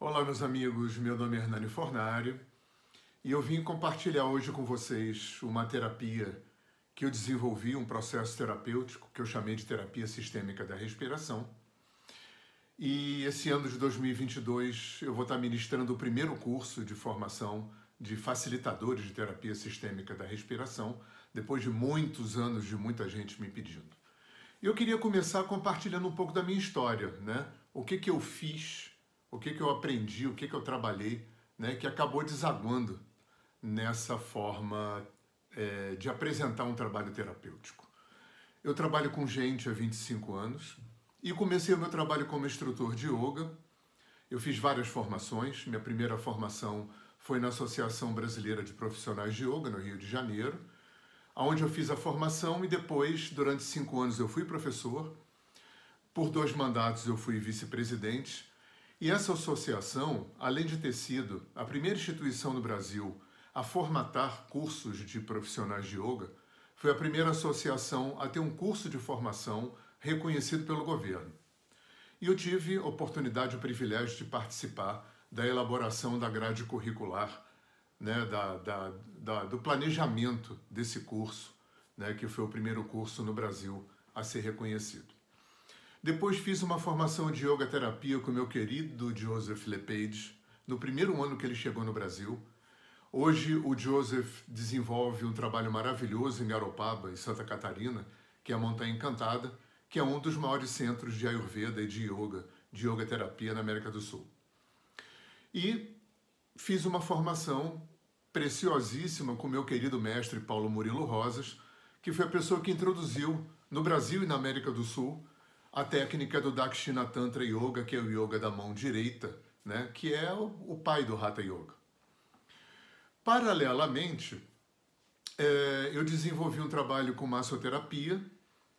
Olá, meus amigos. Meu nome é Hernani Fornari e eu vim compartilhar hoje com vocês uma terapia que eu desenvolvi, um processo terapêutico que eu chamei de terapia sistêmica da respiração. E esse ano de 2022 eu vou estar ministrando o primeiro curso de formação de facilitadores de terapia sistêmica da respiração, depois de muitos anos de muita gente me pedindo. Eu queria começar compartilhando um pouco da minha história, né? O que que eu fiz o que, que eu aprendi, o que, que eu trabalhei, né, que acabou desaguando nessa forma é, de apresentar um trabalho terapêutico. Eu trabalho com gente há 25 anos e comecei o meu trabalho como instrutor de yoga. Eu fiz várias formações. Minha primeira formação foi na Associação Brasileira de Profissionais de Yoga, no Rio de Janeiro, onde eu fiz a formação e depois, durante cinco anos, eu fui professor. Por dois mandatos, eu fui vice-presidente e essa associação, além de ter sido a primeira instituição no Brasil a formatar cursos de profissionais de yoga, foi a primeira associação a ter um curso de formação reconhecido pelo governo. E eu tive oportunidade e privilégio de participar da elaboração da grade curricular, né, da, da, da, do planejamento desse curso, né, que foi o primeiro curso no Brasil a ser reconhecido. Depois fiz uma formação de yoga terapia com meu querido Joseph LePage, no primeiro ano que ele chegou no Brasil. Hoje o Joseph desenvolve um trabalho maravilhoso em Garopaba, em Santa Catarina, que é a Montanha Encantada, que é um dos maiores centros de Ayurveda e de yoga, de yoga terapia na América do Sul. E fiz uma formação preciosíssima com meu querido mestre Paulo Murilo Rosas, que foi a pessoa que introduziu no Brasil e na América do Sul a técnica do Dakshina Tantra Yoga, que é o yoga da mão direita, né, que é o, pai do Hatha Yoga. Paralelamente, é, eu desenvolvi um trabalho com massoterapia.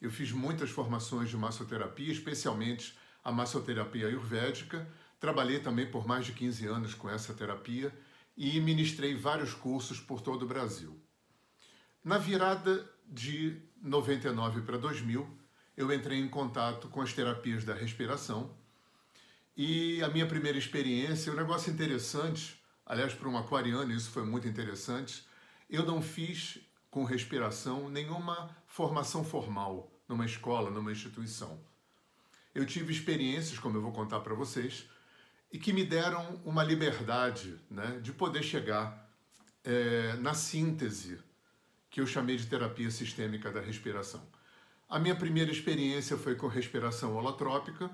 Eu fiz muitas formações de massoterapia, especialmente a massoterapia ayurvédica. Trabalhei também por mais de 15 anos com essa terapia e ministrei vários cursos por todo o Brasil. Na virada de 99 para 2000, eu entrei em contato com as terapias da respiração. E a minha primeira experiência, um negócio interessante, aliás, para um aquariano isso foi muito interessante, eu não fiz com respiração nenhuma formação formal numa escola, numa instituição. Eu tive experiências, como eu vou contar para vocês, e que me deram uma liberdade né, de poder chegar é, na síntese que eu chamei de terapia sistêmica da respiração. A minha primeira experiência foi com respiração holotrópica.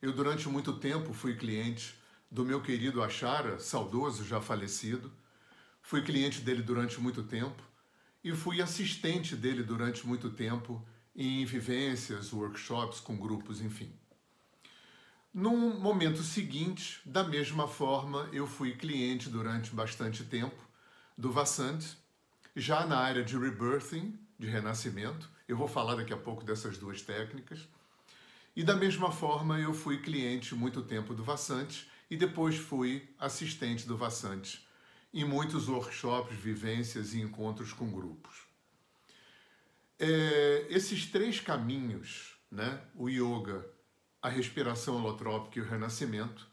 Eu, durante muito tempo, fui cliente do meu querido Achara, saudoso, já falecido. Fui cliente dele durante muito tempo e fui assistente dele durante muito tempo em vivências, workshops com grupos, enfim. Num momento seguinte, da mesma forma, eu fui cliente durante bastante tempo do Vassant, já na área de rebirthing, de renascimento, eu vou falar daqui a pouco dessas duas técnicas. E da mesma forma, eu fui cliente muito tempo do Vassante e depois fui assistente do Vassante em muitos workshops, vivências e encontros com grupos. É, esses três caminhos, né, o yoga, a respiração holotrópica e o renascimento,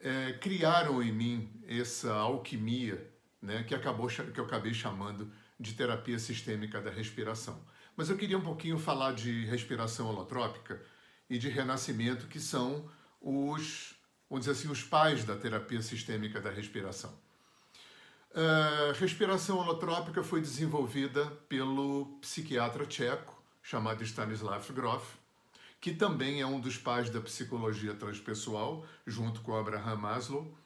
é, criaram em mim essa alquimia né, que, acabou, que eu acabei chamando de terapia sistêmica da respiração. Mas eu queria um pouquinho falar de respiração holotrópica e de renascimento, que são os, vamos dizer assim, os pais da terapia sistêmica da respiração. Uh, respiração holotrópica foi desenvolvida pelo psiquiatra tcheco chamado Stanislav Grof, que também é um dos pais da psicologia transpessoal, junto com Abraham Maslow.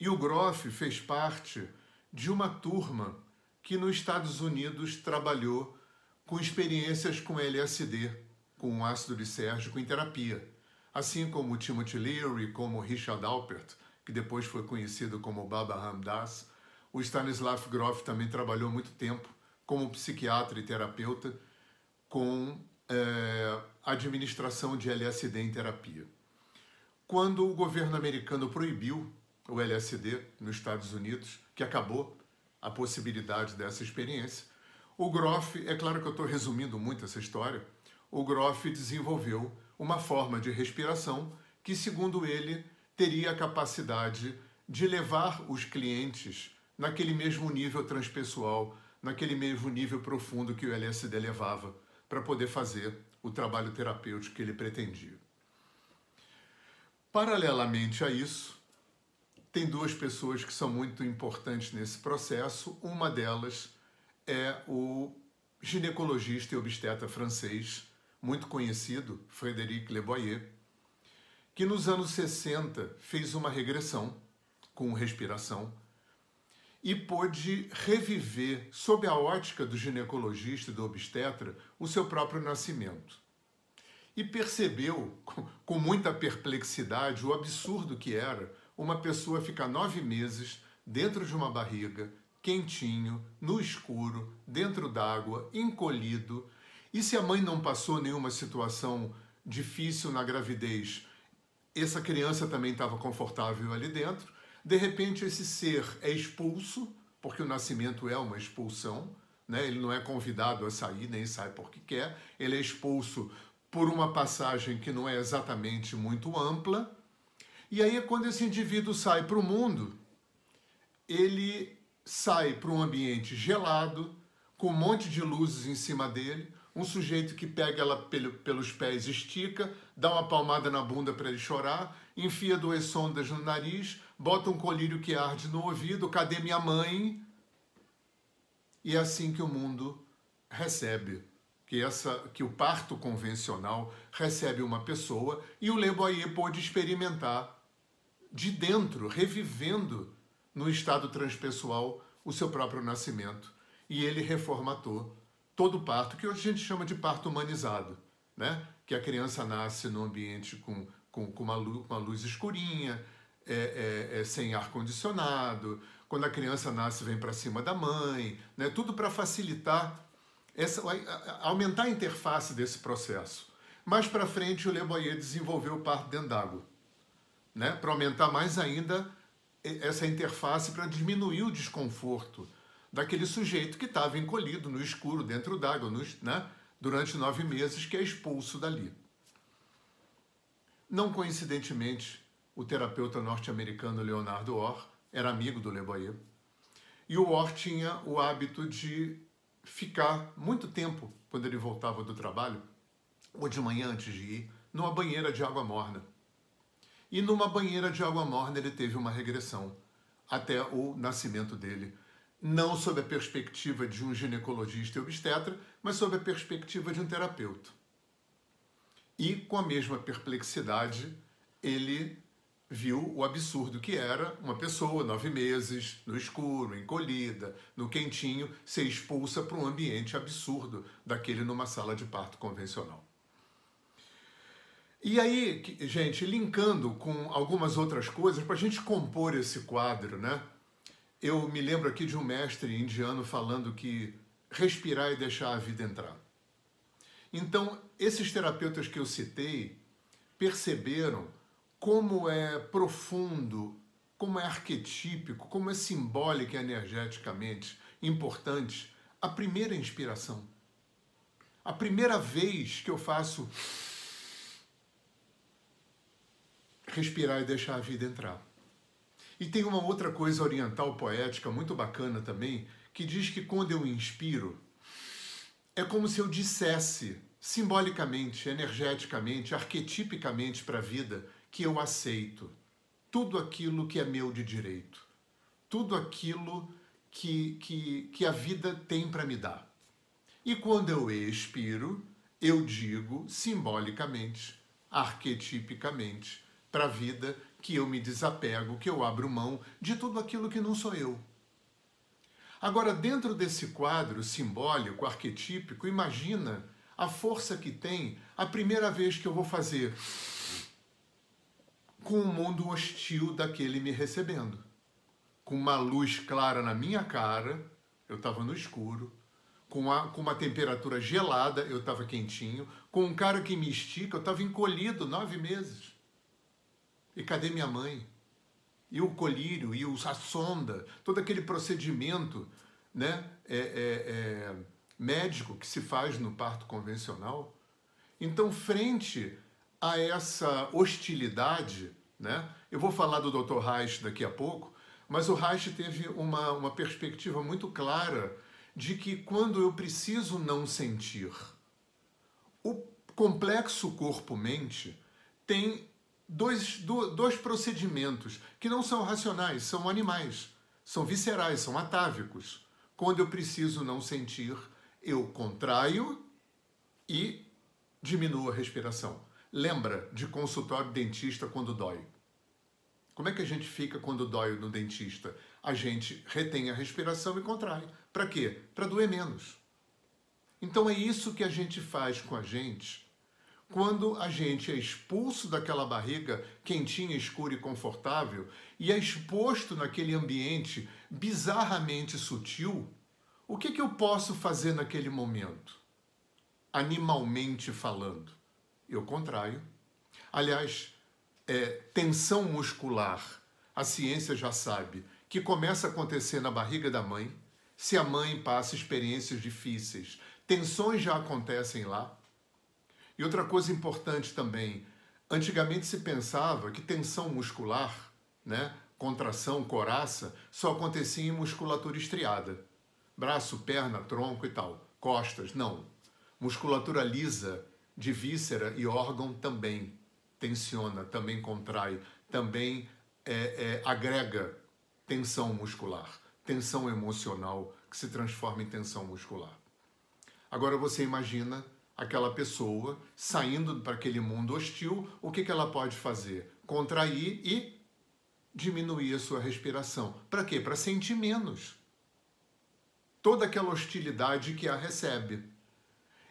E o Grof fez parte de uma turma que nos Estados Unidos trabalhou com experiências com LSD, com ácido lisérgico em terapia, assim como Timothy Leary, como Richard Alpert, que depois foi conhecido como Baba Ramdas. O Stanislav Grof também trabalhou muito tempo como psiquiatra e terapeuta com é, administração de LSD em terapia. Quando o governo americano proibiu o LSD nos Estados Unidos, que acabou a possibilidade dessa experiência, o Groff, é claro que eu estou resumindo muito essa história, o Groff desenvolveu uma forma de respiração que, segundo ele, teria a capacidade de levar os clientes naquele mesmo nível transpessoal, naquele mesmo nível profundo que o LSD levava para poder fazer o trabalho terapêutico que ele pretendia. Paralelamente a isso, tem duas pessoas que são muito importantes nesse processo. Uma delas é o ginecologista e obstetra francês, muito conhecido, Frédéric Leboyer, que nos anos 60 fez uma regressão com respiração e pôde reviver, sob a ótica do ginecologista e do obstetra, o seu próprio nascimento. E percebeu, com muita perplexidade, o absurdo que era uma pessoa ficar nove meses dentro de uma barriga, quentinho, no escuro, dentro d'água, encolhido. E se a mãe não passou nenhuma situação difícil na gravidez, essa criança também estava confortável ali dentro. De repente, esse ser é expulso, porque o nascimento é uma expulsão, né? ele não é convidado a sair, nem sai porque quer, ele é expulso por uma passagem que não é exatamente muito ampla. E aí, quando esse indivíduo sai para o mundo, ele sai para um ambiente gelado, com um monte de luzes em cima dele, um sujeito que pega ela pelo, pelos pés, estica, dá uma palmada na bunda para ele chorar, enfia duas sondas no nariz, bota um colírio que arde no ouvido, cadê minha mãe? E é assim que o mundo recebe, que, essa, que o parto convencional recebe uma pessoa e o Leboyer pôde experimentar de dentro, revivendo no estado transpessoal o seu próprio nascimento. E ele reformatou todo parto, que hoje a gente chama de parto humanizado, né? que a criança nasce num ambiente com, com, com uma, luz, uma luz escurinha, é, é, é, sem ar-condicionado, quando a criança nasce vem para cima da mãe, né? tudo para facilitar, essa, aumentar a interface desse processo. Mais para frente, o Le Boyer desenvolveu o parto dentro d'água, né? para aumentar mais ainda essa interface, para diminuir o desconforto daquele sujeito que estava encolhido no escuro, dentro d'água, né, durante nove meses, que é expulso dali. Não coincidentemente, o terapeuta norte-americano Leonardo Orr era amigo do Le e o Orr tinha o hábito de ficar muito tempo, quando ele voltava do trabalho, ou de manhã antes de ir, numa banheira de água morna. E numa banheira de água morna ele teve uma regressão até o nascimento dele não sob a perspectiva de um ginecologista e obstetra, mas sob a perspectiva de um terapeuta. E, com a mesma perplexidade, ele viu o absurdo que era uma pessoa, nove meses, no escuro, encolhida, no quentinho, ser expulsa para um ambiente absurdo daquele numa sala de parto convencional. E aí, gente, linkando com algumas outras coisas, para a gente compor esse quadro, né? Eu me lembro aqui de um mestre indiano falando que respirar e deixar a vida entrar. Então, esses terapeutas que eu citei perceberam como é profundo, como é arquetípico, como é simbólico e energeticamente importante a primeira inspiração. A primeira vez que eu faço respirar e deixar a vida entrar. E tem uma outra coisa oriental poética muito bacana também, que diz que quando eu inspiro, é como se eu dissesse simbolicamente, energeticamente, arquetipicamente para a vida que eu aceito tudo aquilo que é meu de direito, tudo aquilo que, que, que a vida tem para me dar. E quando eu expiro, eu digo simbolicamente, arquetipicamente, para a vida que eu me desapego, que eu abro mão de tudo aquilo que não sou eu. Agora, dentro desse quadro simbólico, arquetípico, imagina a força que tem a primeira vez que eu vou fazer com o um mundo hostil daquele me recebendo. Com uma luz clara na minha cara, eu estava no escuro, com, a, com uma temperatura gelada, eu estava quentinho, com um cara que me estica, eu estava encolhido nove meses. E cadê minha mãe? E o colírio, e a sonda, todo aquele procedimento né, é, é, é, médico que se faz no parto convencional. Então, frente a essa hostilidade, Né? Eu vou falar do Dr. Reich daqui a pouco, mas o Reich teve uma, uma perspectiva muito clara de que quando eu preciso não sentir, o complexo corpo-mente tem dois, dois procedimentos que não são racionais, são animais, são viscerais, são atávicos. Quando eu preciso não sentir, eu contraio e diminuo a respiração. Lembra de consultório dentista quando dói. Como é que a gente fica quando dói no dentista? A gente retém a respiração e contrai. Para quê? Para doer menos. Então é isso que a gente faz com a gente quando a gente é expulso daquela barriga quentinha, escura e confortável e é exposto naquele ambiente bizarramente sutil. O que, que eu posso fazer naquele momento? Animalmente falando, eu contraio. Aliás, é, tensão muscular, a ciência já sabe que começa a acontecer na barriga da mãe, se a mãe passa experiências difíceis. Tensões já acontecem lá. E outra coisa importante também, antigamente se pensava que tensão muscular, né, contração, coraça, só acontecia em musculatura estriada. Braço, perna, tronco e tal. Costas, não. Musculatura lisa de víscera e órgão também tensiona, também contrai, também é, é, agrega tensão muscular, tensão emocional que se transforma em tensão muscular. Agora você imagina aquela pessoa saindo para aquele mundo hostil, o que, que ela pode fazer? Contrair e diminuir a sua respiração. Para quê? Para sentir menos toda aquela hostilidade que a recebe.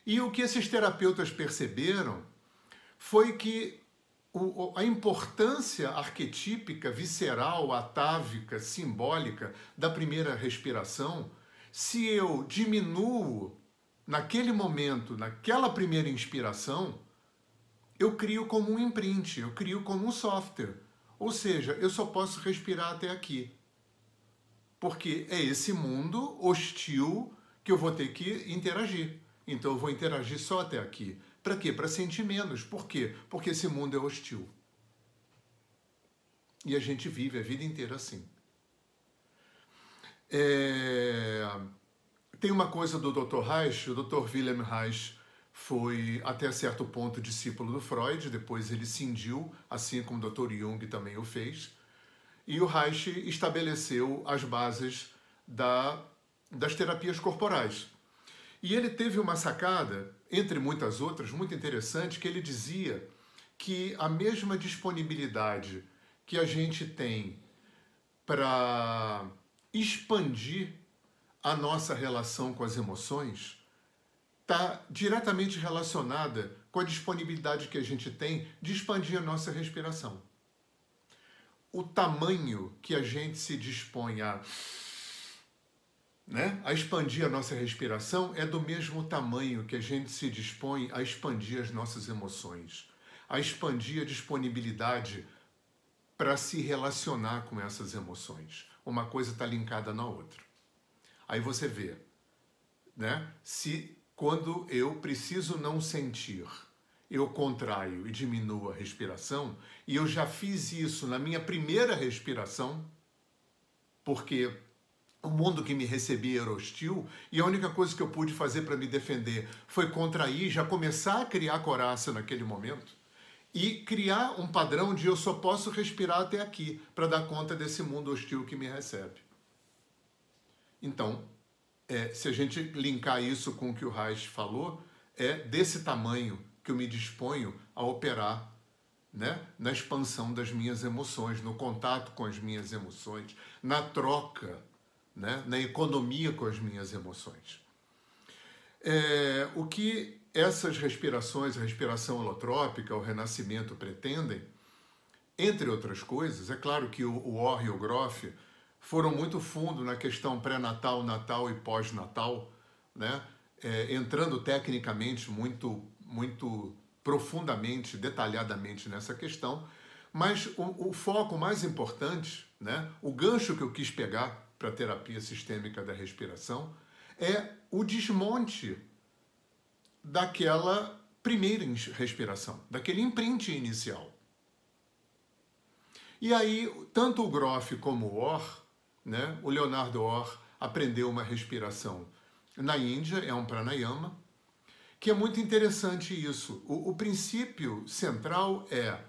E o que esses terapeutas perceberam foi que a importância arquetípica, visceral, atávica, simbólica da primeira respiração, se eu diminuo naquele momento, naquela primeira inspiração, eu crio como um imprint, eu crio como um software. Ou seja, eu só posso respirar até aqui. Porque é esse mundo hostil que eu vou ter que interagir. Então eu vou interagir só até aqui. Para quê? Para sentir menos. Por quê? Porque esse mundo é hostil. E a gente vive a vida inteira assim. É... Tem uma coisa do Dr. Reich, o Dr. Wilhelm Reich foi até certo ponto discípulo do Freud, depois ele cindiu, assim como o Dr. Jung também o fez. E o Reich estabeleceu as bases da, das terapias corporais. E ele teve uma sacada, entre muitas outras, muito interessante, que ele dizia que a mesma disponibilidade que a gente tem para expandir a nossa relação com as emoções está diretamente relacionada com a disponibilidade que a gente tem de expandir a nossa respiração. O tamanho que a gente se dispõe a né? A expandir a nossa respiração é do mesmo tamanho que a gente se dispõe a expandir as nossas emoções, a expandir a disponibilidade para se relacionar com essas emoções. Uma coisa está linkada na outra. Aí você vê, né? Se quando eu preciso não sentir, eu contraio e diminuo a respiração, e eu já fiz isso na minha primeira respiração, porque o mundo que me recebia era hostil e a única coisa que eu pude fazer para me defender foi contrair, já começar a criar coraça naquele momento e criar um padrão de eu só posso respirar até aqui para dar conta desse mundo hostil que me recebe. Então, é, se a gente linkar isso com o que o Reich falou, é desse tamanho que eu me disponho a operar né? na expansão das minhas emoções, no contato com as minhas emoções, na troca né, na economia com as minhas emoções. É, o que essas respirações, a respiração holotrópica, o renascimento pretendem, entre outras coisas, é claro que o, o Orr e o Groff foram muito fundo na questão pré-natal, natal e pós-natal, né? É, entrando tecnicamente muito, muito profundamente, detalhadamente nessa questão, mas o, o foco mais importante, né? o gancho que eu quis pegar para a terapia sistêmica da respiração é o desmonte daquela primeira respiração, daquele imprint inicial. E aí, tanto o Groff como o Orr, né, o Leonardo Orr aprendeu uma respiração na Índia, é um pranayama, que é muito interessante isso. O, o princípio central é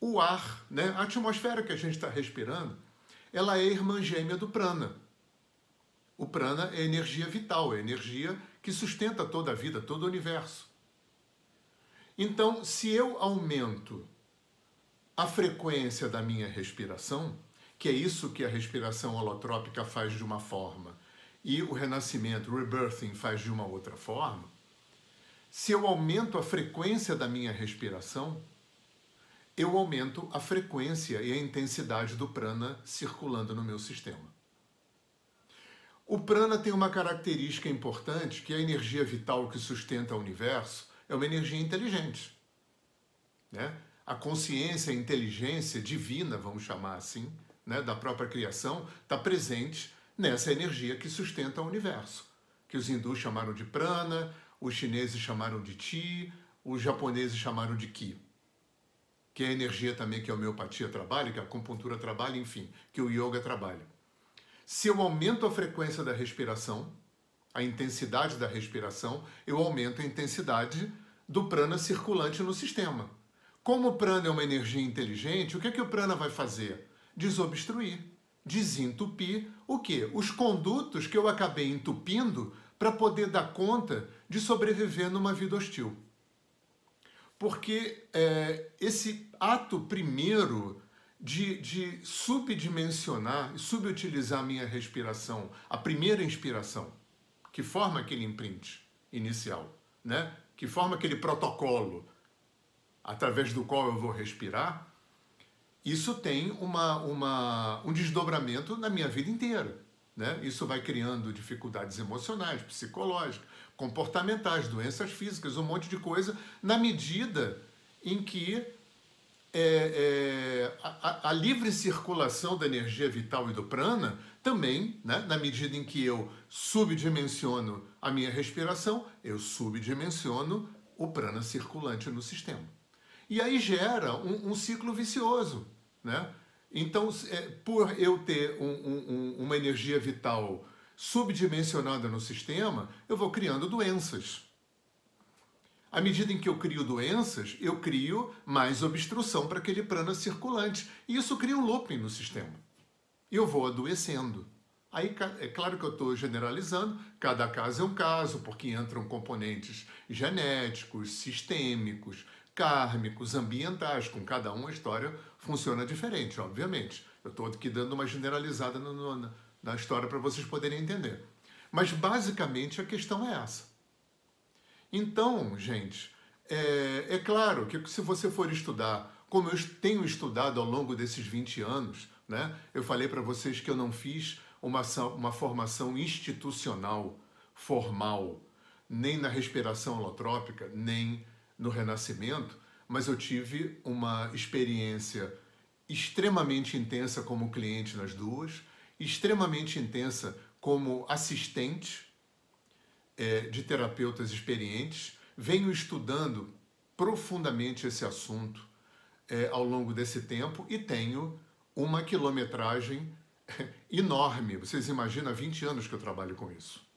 o ar, né, a atmosfera que a gente está respirando, ela é irmã gêmea do prana. O prana é energia vital, é energia que sustenta toda a vida, todo o universo. Então, se eu aumento a frequência da minha respiração, que é isso que a respiração holotrópica faz de uma forma e o renascimento, o rebirthing, faz de uma outra forma, se eu aumento a frequência da minha respiração, eu aumento a frequência e a intensidade do prana circulando no meu sistema. O prana tem uma característica importante, que é a energia vital que sustenta o universo, é uma energia inteligente. Né? A consciência, a inteligência divina, vamos chamar assim, né, da própria criação, está presente nessa energia que sustenta o universo, que os hindus chamaram de prana, os chineses chamaram de ti, os japoneses chamaram de ki, que é a energia também que a homeopatia trabalha, que a acupuntura trabalha, enfim, que o yoga trabalha. Se eu aumento a frequência da respiração, a intensidade da respiração, eu aumento a intensidade do prana circulante no sistema. Como o prana é uma energia inteligente, o que, é que o prana vai fazer? Desobstruir, desentupir o quê? Os condutos que eu acabei entupindo para poder dar conta de sobreviver numa vida hostil. Porque é, esse ato primeiro de, de subdimensionar e subutilizar a minha respiração, a primeira inspiração, que forma aquele imprint inicial, né? que forma aquele protocolo através do qual eu vou respirar, isso tem uma, uma, um desdobramento na minha vida inteira. Né? Isso vai criando dificuldades emocionais, psicológicas, comportamentais, doenças físicas, um monte de coisa, na medida em que é, é, a, a, livre circulação da energia vital e do prana também, né, na medida em que eu subdimensiono a minha respiração, eu subdimensiono o prana circulante no sistema. E aí gera um, um ciclo vicioso. Né? Então, é, por eu ter um, um, uma energia vital subdimensionada no sistema, eu vou criando doenças. À medida em que eu crio doenças, eu crio mais obstrução para aquele prana circulante. E isso cria um looping no sistema. Eu vou adoecendo. Aí é claro que eu estou generalizando, cada caso é um caso, porque entram componentes genéticos, sistêmicos, kármicos, ambientais, com cada um a história funciona diferente, obviamente. Eu estou aqui dando uma generalizada no, no, na história para vocês poderem entender. Mas basicamente a questão é essa. Então, gente, é, é claro que se você for estudar, como eu tenho estudado ao longo desses 20 anos, né, eu falei para vocês que eu não fiz uma, uma formação institucional, formal, nem na respiração holotrópica, nem no Renascimento, mas eu tive uma experiência extremamente intensa como cliente nas duas, extremamente intensa como assistente é, de terapeutas experientes, venho estudando profundamente esse assunto é, ao longo desse tempo e tenho uma quilometragem enorme. Vocês imaginam, há 20 anos que eu trabalho com isso.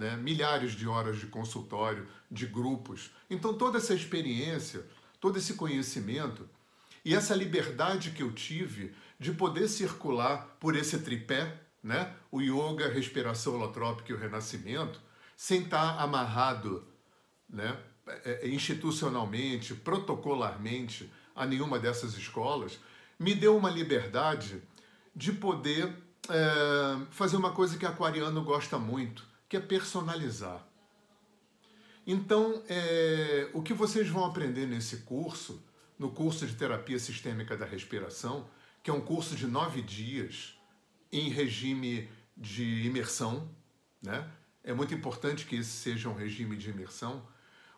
Né? Milhares de horas de consultório, de grupos. Então, toda essa experiência, todo esse conhecimento e essa liberdade que eu tive de poder circular por esse tripé, né? o yoga, a respiração holotrópica e o renascimento, sem estar amarrado né, é, é, institucionalmente, protocolarmente a nenhuma dessas escolas, me deu uma liberdade de poder é, fazer uma coisa que aquariano gosta muito, que é personalizar. Então, é, o que vocês vão aprender nesse curso, no curso de terapia sistêmica da respiração, que é um curso de nove dias em regime de imersão, né? é muito importante que esse seja um regime de imersão.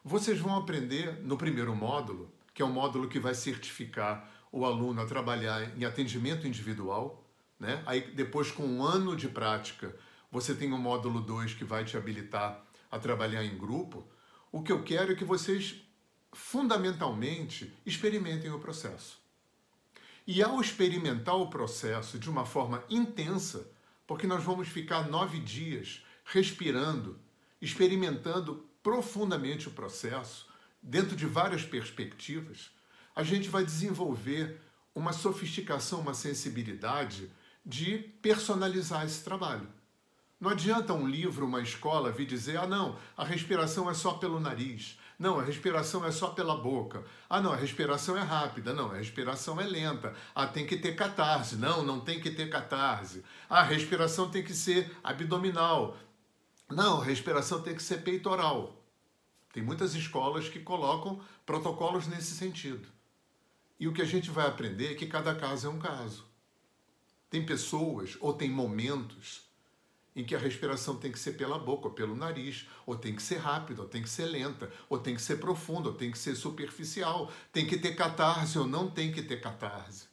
Vocês vão aprender no primeiro módulo, que é um módulo que vai certificar o aluno a trabalhar em atendimento individual. Né? Aí, depois, com um ano de prática, você tem o módulo 2 que vai te habilitar a trabalhar em grupo. O que eu quero é que vocês, fundamentalmente, experimentem o processo. E ao experimentar o processo de uma forma intensa, porque nós vamos ficar nove dias respirando, experimentando profundamente o processo, dentro de várias perspectivas, a gente vai desenvolver uma sofisticação, uma sensibilidade de personalizar esse trabalho. Não adianta um livro, uma escola vir dizer: ah, não, a respiração é só pelo nariz. Não, a respiração é só pela boca. Ah, não, a respiração é rápida. Não, a respiração é lenta. Ah, tem que ter catarse. Não, não tem que ter catarse. Ah, a respiração tem que ser abdominal. Não, a respiração tem que ser peitoral. Tem muitas escolas que colocam protocolos nesse sentido. E o que a gente vai aprender é que cada caso é um caso. Tem pessoas ou tem momentos em que a respiração tem que ser pela boca, ou pelo nariz, ou tem que ser rápida, ou tem que ser lenta, ou tem que ser profunda, ou tem que ser superficial, tem que ter catarse ou não tem que ter catarse.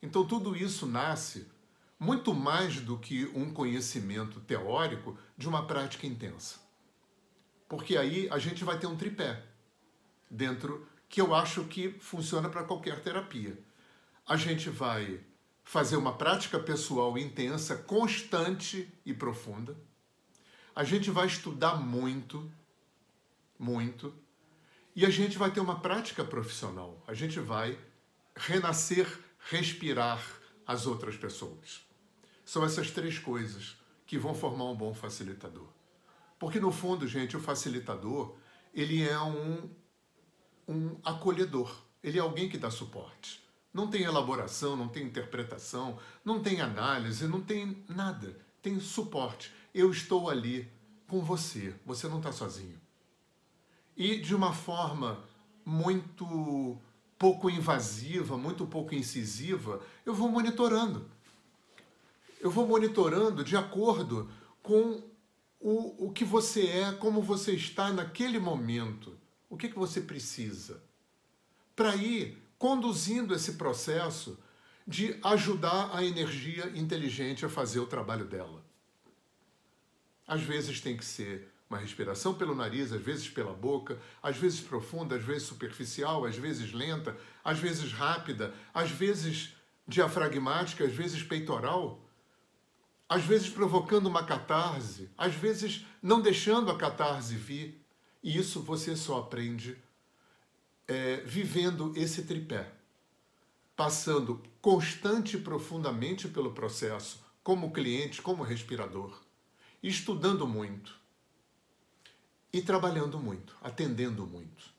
Então tudo isso nasce muito mais do que um conhecimento teórico de uma prática intensa. Porque aí a gente vai ter um tripé dentro que eu acho que funciona para qualquer terapia. A gente vai fazer uma prática pessoal intensa, constante e profunda. A gente vai estudar muito, muito, e a gente vai ter uma prática profissional. A gente vai renascer, respirar as outras pessoas. São essas três coisas que vão formar um bom facilitador. Porque no fundo, gente, o facilitador, ele é um um acolhedor. Ele é alguém que dá suporte. Não tem elaboração, não tem interpretação, não tem análise, não tem nada. Tem suporte. Eu estou ali com você. Você não está sozinho. E de uma forma muito pouco invasiva, muito pouco incisiva, eu vou monitorando. Eu vou monitorando de acordo com o, o que você é, como você está naquele momento. O que, que você precisa? Para ir conduzindo esse processo de ajudar a energia inteligente a fazer o trabalho dela. Às vezes tem que ser uma respiração pelo nariz, às vezes pela boca, às vezes profunda, às vezes superficial, às vezes lenta, às vezes rápida, às vezes diafragmática, às vezes peitoral, às vezes provocando uma catarse, às vezes não deixando a catarse vir. E isso você só aprende é, vivendo esse tripé, passando constante e profundamente pelo processo, como cliente, como respirador, estudando muito e trabalhando muito, atendendo muito.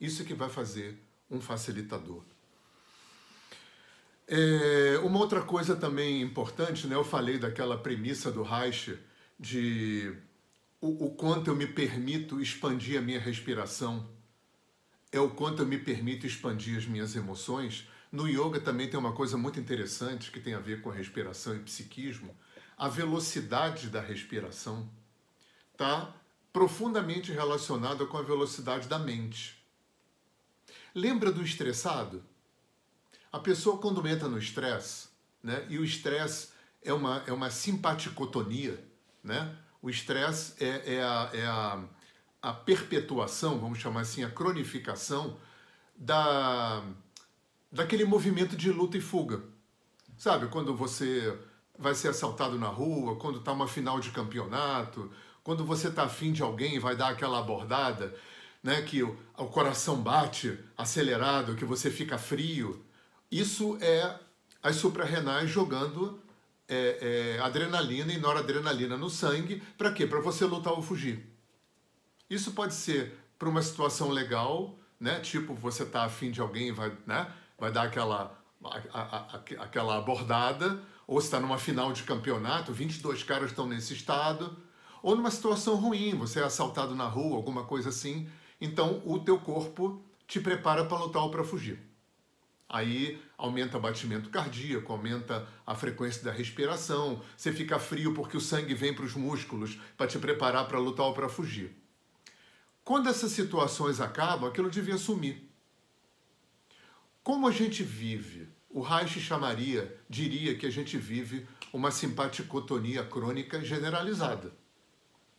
Isso que vai fazer um facilitador. É, uma outra coisa também importante, né? Eu falei daquela premissa do Reich de o, o quanto eu me permito expandir a minha respiração, é o quanto eu me permito expandir as minhas emoções. No yoga também tem uma coisa muito interessante que tem a ver com a respiração e psiquismo. A velocidade da respiração está profundamente relacionada com a velocidade da mente. Lembra do estressado? A pessoa quando entra no estresse, né, e o estresse é uma, é uma simpaticotonia, né? O estresse é, é, a, é a, a perpetuação, vamos chamar assim, a cronificação da, daquele movimento de luta e fuga. Sabe, quando você vai ser assaltado na rua, quando está uma final de campeonato, quando você está afim de alguém e vai dar aquela abordada, né, que o, o coração bate acelerado, que você fica frio. Isso é as suprarrenais jogando é, é, adrenalina e noradrenalina no sangue. Para quê? Para você lutar ou fugir. Isso pode ser para uma situação legal, né? Tipo, você tá afim de alguém vai, né? vai dar aquela, a, a, a, aquela abordada, ou está numa final de campeonato, 22 caras estão nesse estado, ou numa situação ruim, você é assaltado na rua, alguma coisa assim. Então, o teu corpo te prepara para lutar ou para fugir. Aí aumenta o batimento cardíaco, aumenta a frequência da respiração, você fica frio porque o sangue vem para os músculos para te preparar para lutar ou para fugir. Quando essas situações acabam, aquilo devia sumir. Como a gente vive? O Reich chamaria, diria que a gente vive uma simpaticotonia crônica generalizada.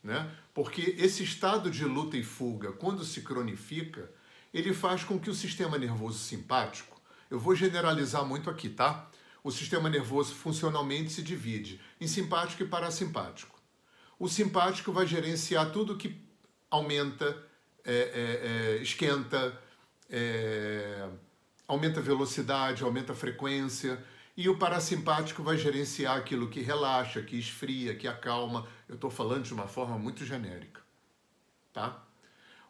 Né? Porque esse estado de luta e fuga, quando se cronifica, ele faz com que o sistema nervoso simpático, Eu vou generalizar muito aqui, tá? O sistema nervoso funcionalmente se divide em simpático e parasimpático. O simpático vai gerenciar tudo que aumenta, é, é, é, esquenta, é, aumenta a velocidade, aumenta a frequência. E o parasimpático vai gerenciar aquilo que relaxa, que esfria, que acalma. Eu estou falando de uma forma muito genérica. Tá?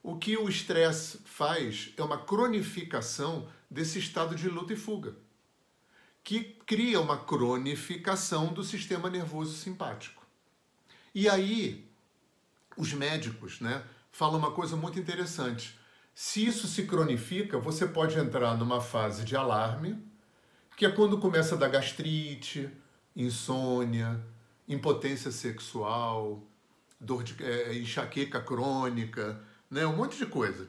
O que o estresse faz é uma cronificação desse estado de luta e fuga, que cria uma cronificação do sistema nervoso simpático. E aí, os médicos né, falam uma coisa muito interessante. Se isso se cronifica, você pode entrar numa fase de alarme, que é quando começa a dar gastrite, insônia, impotência sexual, dor de é, enxaqueca crônica, né, um monte de coisa.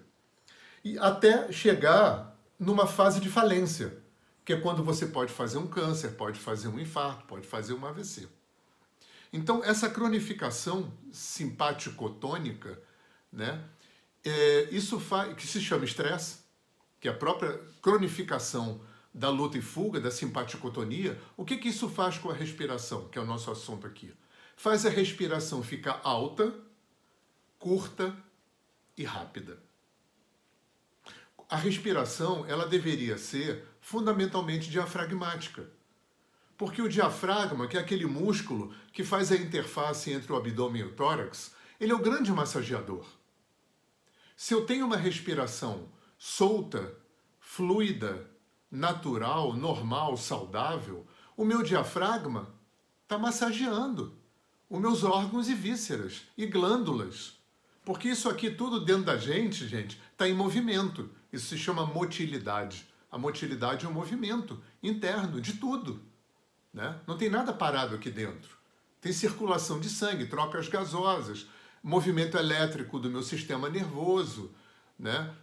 E até chegar numa fase de falência, que é quando você pode fazer um câncer, pode fazer um infarto, pode fazer um AVC. Então, essa cronificação simpático-tônica, né, é, isso faz, que se chama estresse, que é a própria cronificação da luta e fuga, da simpaticotonia, o que, que isso faz com a respiração, que é o nosso assunto aqui? Faz a respiração ficar alta, curta e rápida. A respiração, ela deveria ser fundamentalmente diafragmática. Porque o diafragma, que é aquele músculo que faz a interface entre o abdômen e o tórax, ele é o grande massageador. Se eu tenho uma respiração solta, fluida, natural, normal, saudável, o meu diafragma está massageando os meus órgãos e vísceras e glândulas. Porque isso aqui tudo dentro da gente, gente, está em movimento. Isso se chama motilidade. A motilidade é um movimento interno de tudo. Né? Não tem nada parado aqui dentro. Tem circulação de sangue, trocas gasosas, movimento elétrico do meu sistema nervoso, né?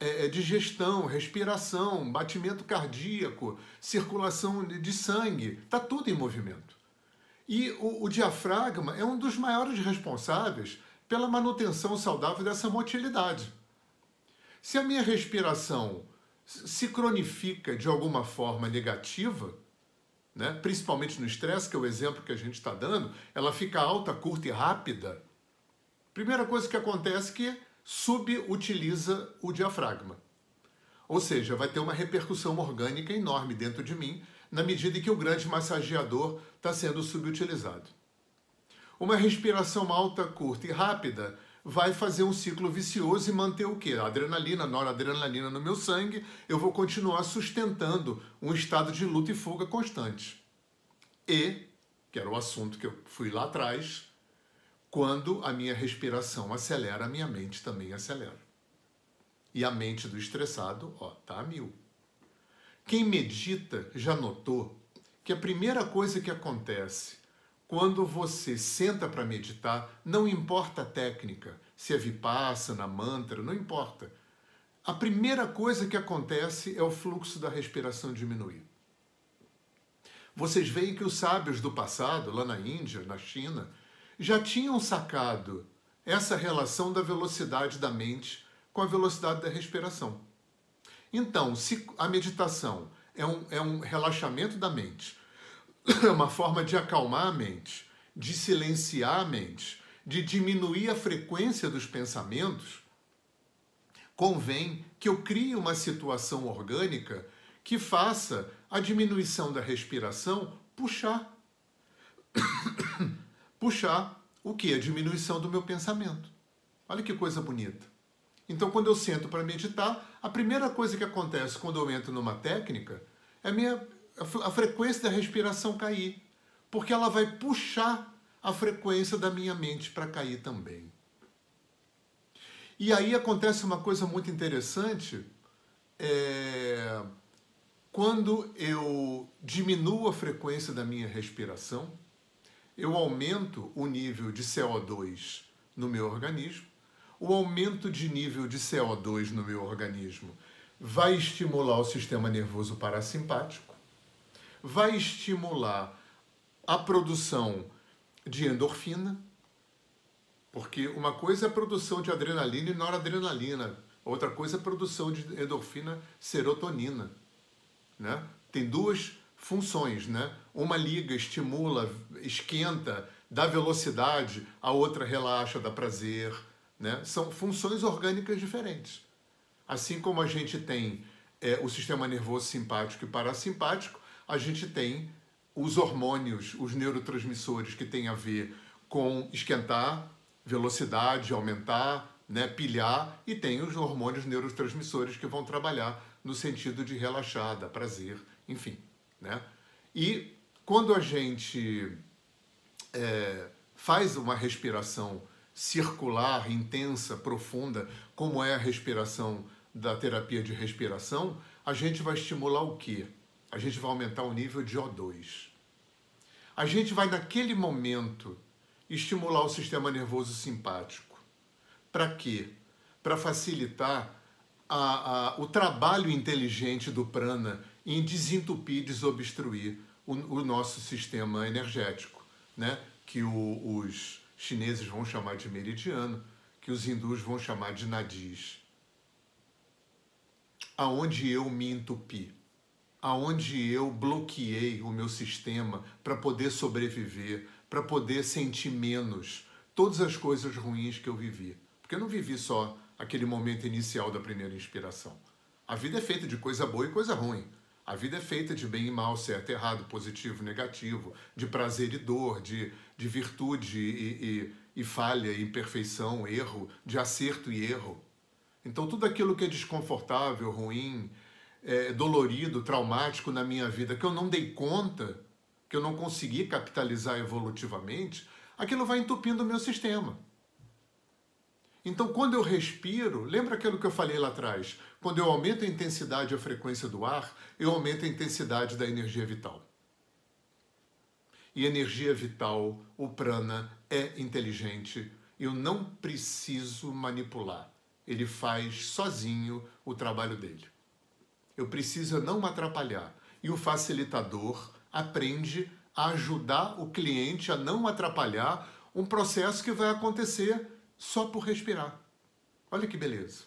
É, é digestão, respiração, batimento cardíaco, circulação de sangue, está tudo em movimento. E o, o diafragma é um dos maiores responsáveis pela manutenção saudável dessa motilidade. Se a minha respiração se cronifica de alguma forma negativa, né? principalmente no estresse, que é o exemplo que a gente está dando, ela fica alta, curta e rápida. Primeira coisa que acontece é que subutiliza o diafragma. Ou seja, vai ter uma repercussão orgânica enorme dentro de mim, na medida em que o grande massageador está sendo subutilizado. Uma respiração alta, curta e rápida vai fazer um ciclo vicioso e manter o quê? A adrenalina, noradrenalina no meu sangue, eu vou continuar sustentando um estado de luta e fuga constante. E, que era o assunto que eu fui lá atrás, quando a minha respiração acelera, a minha mente também acelera. E a mente do estressado, ó, tá a mil. Quem medita já notou que a primeira coisa que acontece quando você senta para meditar, não importa a técnica, se é vipassana, mantra, não importa. A primeira coisa que acontece é o fluxo da respiração diminuir. Vocês veem que os sábios do passado, lá na Índia, na China, já tinham sacado essa relação da velocidade da mente com a velocidade da respiração. Então, se a meditação é um, é um relaxamento da mente, uma forma de acalmar a mente, de silenciar a mente, de diminuir a frequência dos pensamentos, convém que eu crie uma situação orgânica que faça a diminuição da respiração puxar. puxar o que? A diminuição do meu pensamento. Olha que coisa bonita. Então, quando eu sento para meditar, a primeira coisa que acontece quando eu entro numa técnica é minha a frequência da respiração cair, porque ela vai puxar a frequência da minha mente para cair também. E aí acontece uma coisa muito interessante, é, quando eu diminuo a frequência da minha respiração, eu aumento o nível de CO2 no meu organismo, o aumento de nível de CO2 no meu organismo vai estimular o sistema nervoso parasimpático, vai estimular a produção de endorfina, porque uma coisa é a produção de adrenalina e noradrenalina, outra coisa é a produção de endorfina serotonina. né? Tem duas funções, né? Uma liga, estimula, esquenta, dá velocidade, a outra relaxa, dá prazer, né? São funções orgânicas diferentes. Assim como a gente tem é, o sistema nervoso simpático e parasimpático, a gente tem os hormônios, os neurotransmissores que têm a ver com esquentar, velocidade, aumentar, né, pilhar, e tem os hormônios neurotransmissores que vão trabalhar no sentido de relaxar, dar prazer, enfim. Né? E quando a gente é, faz uma respiração circular, intensa, profunda, como é a respiração da terapia de respiração, a gente vai estimular o quê? A gente vai aumentar o nível de O2. A gente vai, naquele momento, estimular o sistema nervoso simpático. Para quê? Para facilitar a, a, o trabalho inteligente do prana em desentupir, desobstruir o, o nosso sistema energético, né? que o, os chineses vão chamar de meridiano, que os hindus vão chamar de nadis. Aonde eu me entupi, aonde eu bloqueei o meu sistema para poder sobreviver, para poder sentir menos todas as coisas ruins que eu vivi. Porque eu não vivi só aquele momento inicial da primeira inspiração. A vida é feita de coisa boa e coisa ruim. A vida é feita de bem e mal, certo e errado, positivo e negativo, de prazer e dor, de, de virtude e, e, e falha, imperfeição, erro, de acerto e erro. Então, tudo aquilo que é desconfortável, ruim, é, dolorido, traumático na minha vida, que eu não dei conta, que eu não consegui capitalizar evolutivamente, aquilo vai entupindo o meu sistema. Então, quando eu respiro, lembra aquilo que eu falei lá atrás? Quando eu aumento a intensidade e a frequência do ar, eu aumento a intensidade da energia vital. E energia vital, o prana, é inteligente. Eu não preciso manipular. Ele faz sozinho o trabalho dele. Eu preciso não me atrapalhar. E o facilitador aprende a ajudar o cliente a não atrapalhar um processo que vai acontecer só por respirar. Olha que beleza.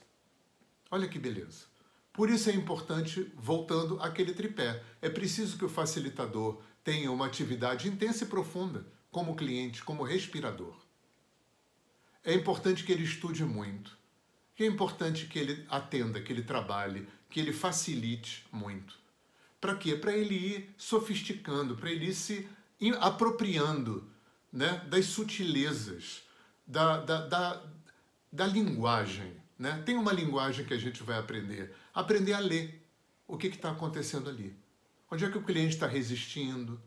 Olha que beleza. Por isso é importante, voltando àquele tripé, é preciso que o facilitador tenha uma atividade intensa e profunda como cliente, como respirador. É importante que ele estude muito. É importante que ele atenda, que ele trabalhe, que ele facilite muito. Para quê? Para ele ir sofisticando, para ele ir se apropriando né, das sutilezas, da, da, da, da linguagem. Né? Tem uma linguagem que a gente vai aprender. Aprender a ler o que está acontecendo ali. Onde é que o cliente está resistindo?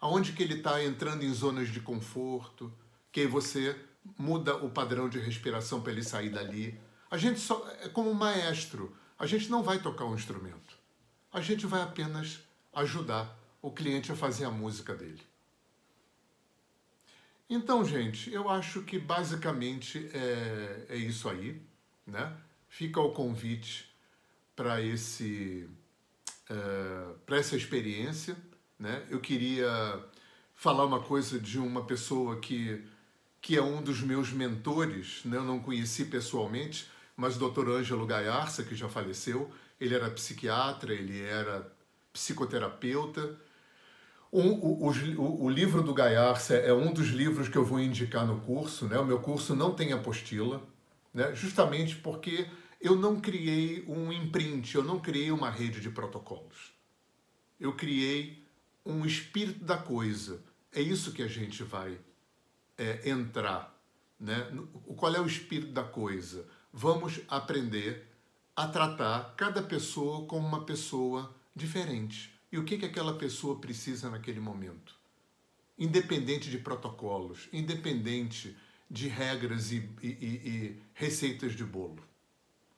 Aonde que ele está entrando em zonas de conforto? Que aí você muda o padrão de respiração para ele sair dali. A gente só é como maestro. A gente não vai tocar um instrumento. A gente vai apenas ajudar o cliente a fazer a música dele. Então, gente, eu acho que basicamente é, é isso aí, né? Fica o convite para esse é, para essa experiência, né? Eu queria falar uma coisa de uma pessoa que que é um dos meus mentores, né? Eu não conheci pessoalmente, mas o Dr. Ângelo Gaiarsa, que já faleceu, ele era psiquiatra, ele era psicoterapeuta, um, o, o, o, livro do Gaiarsa é um dos livros que eu vou indicar no curso. Né? O meu curso não tem apostila, né? justamente porque eu não criei um imprint, eu não criei uma rede de protocolos. Eu criei um espírito da coisa. É isso que a gente vai é, entrar. Né? Qual é o espírito da coisa? Vamos aprender a tratar cada pessoa como uma pessoa diferente e o que, que aquela pessoa precisa naquele momento. Independente de protocolos, independente de regras e, e, e receitas de bolo.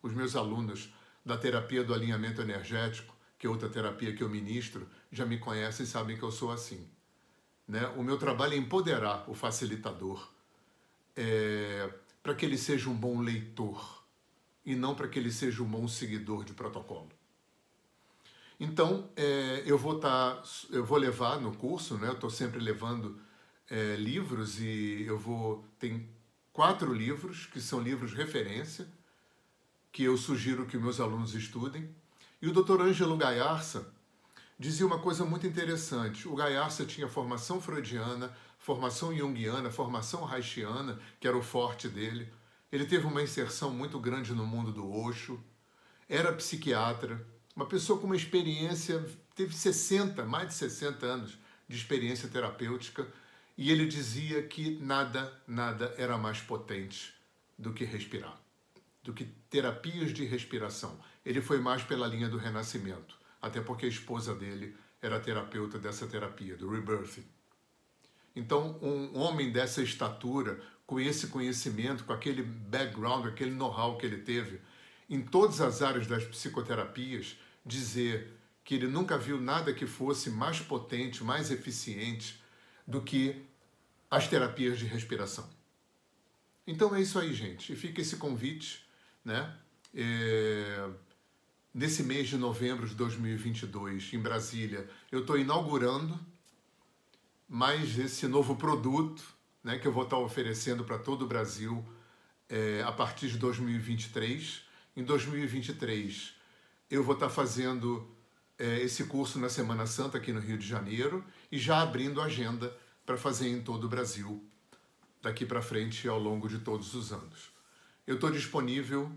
Os meus alunos da terapia do alinhamento energético, que é outra terapia que eu ministro, já me conhecem e sabem que eu sou assim. Né? O meu trabalho é empoderar o facilitador é, para que ele seja um bom leitor e não para que ele seja um bom seguidor de protocolo. Então, é, eu vou tá, eu vou levar no curso, né? Eu estou sempre levando é, livros e eu vou tem quatro livros que são livros referência que eu sugiro que meus alunos estudem. E o Dr. Ângelo Gaiarsa, dizia uma coisa muito interessante. O Gaiarsa tinha formação freudiana, formação junguiana, formação haitiana, que era o forte dele. Ele teve uma inserção muito grande no mundo do Osho, era psiquiatra, uma pessoa com uma experiência, teve 60, mais de 60 anos de experiência terapêutica, e ele dizia que nada, nada era mais potente do que respirar, do que terapias de respiração. Ele foi mais pela linha do renascimento, até porque a esposa dele era terapeuta dessa terapia, do rebirthing. Então, um homem dessa estatura, com esse conhecimento, com aquele background, aquele know-how que ele teve, em todas as áreas das psicoterapias, dizer que ele nunca viu nada que fosse mais potente, mais eficiente do que as terapias de respiração. Então é isso aí, gente. E fica esse convite, né? É... Nesse mês de novembro de 2022, em Brasília, eu estou inaugurando mais esse novo produto, né, que eu vou estar oferecendo para todo o Brasil é, a partir de 2023. Em 2023, eu vou estar fazendo é, esse curso na Semana Santa aqui no Rio de Janeiro e já abrindo agenda para fazer em todo o Brasil daqui para frente ao longo de todos os anos. Eu estou disponível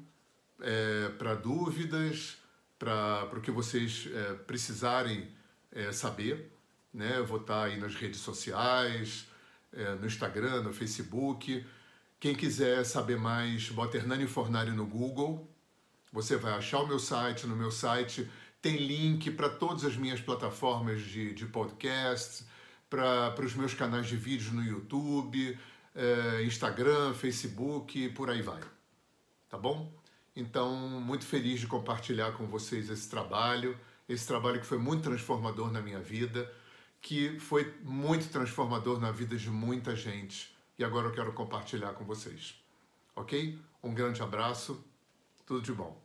é, para dúvidas, para o que vocês é, precisarem é, saber. Né? Eu vou estar aí nas redes sociais, é, no Instagram, no Facebook. Quem quiser saber mais, bota Hernani Fornari no Google. Você vai achar o meu site. No meu site tem link para todas as minhas plataformas de, de podcast, para os meus canais de vídeos no YouTube, é, Instagram, Facebook, por aí vai. Tá bom? Então, muito feliz de compartilhar com vocês esse trabalho, esse trabalho que foi muito transformador na minha vida, que foi muito transformador na vida de muita gente. E agora eu quero compartilhar com vocês. Ok? Um grande abraço, tudo de bom.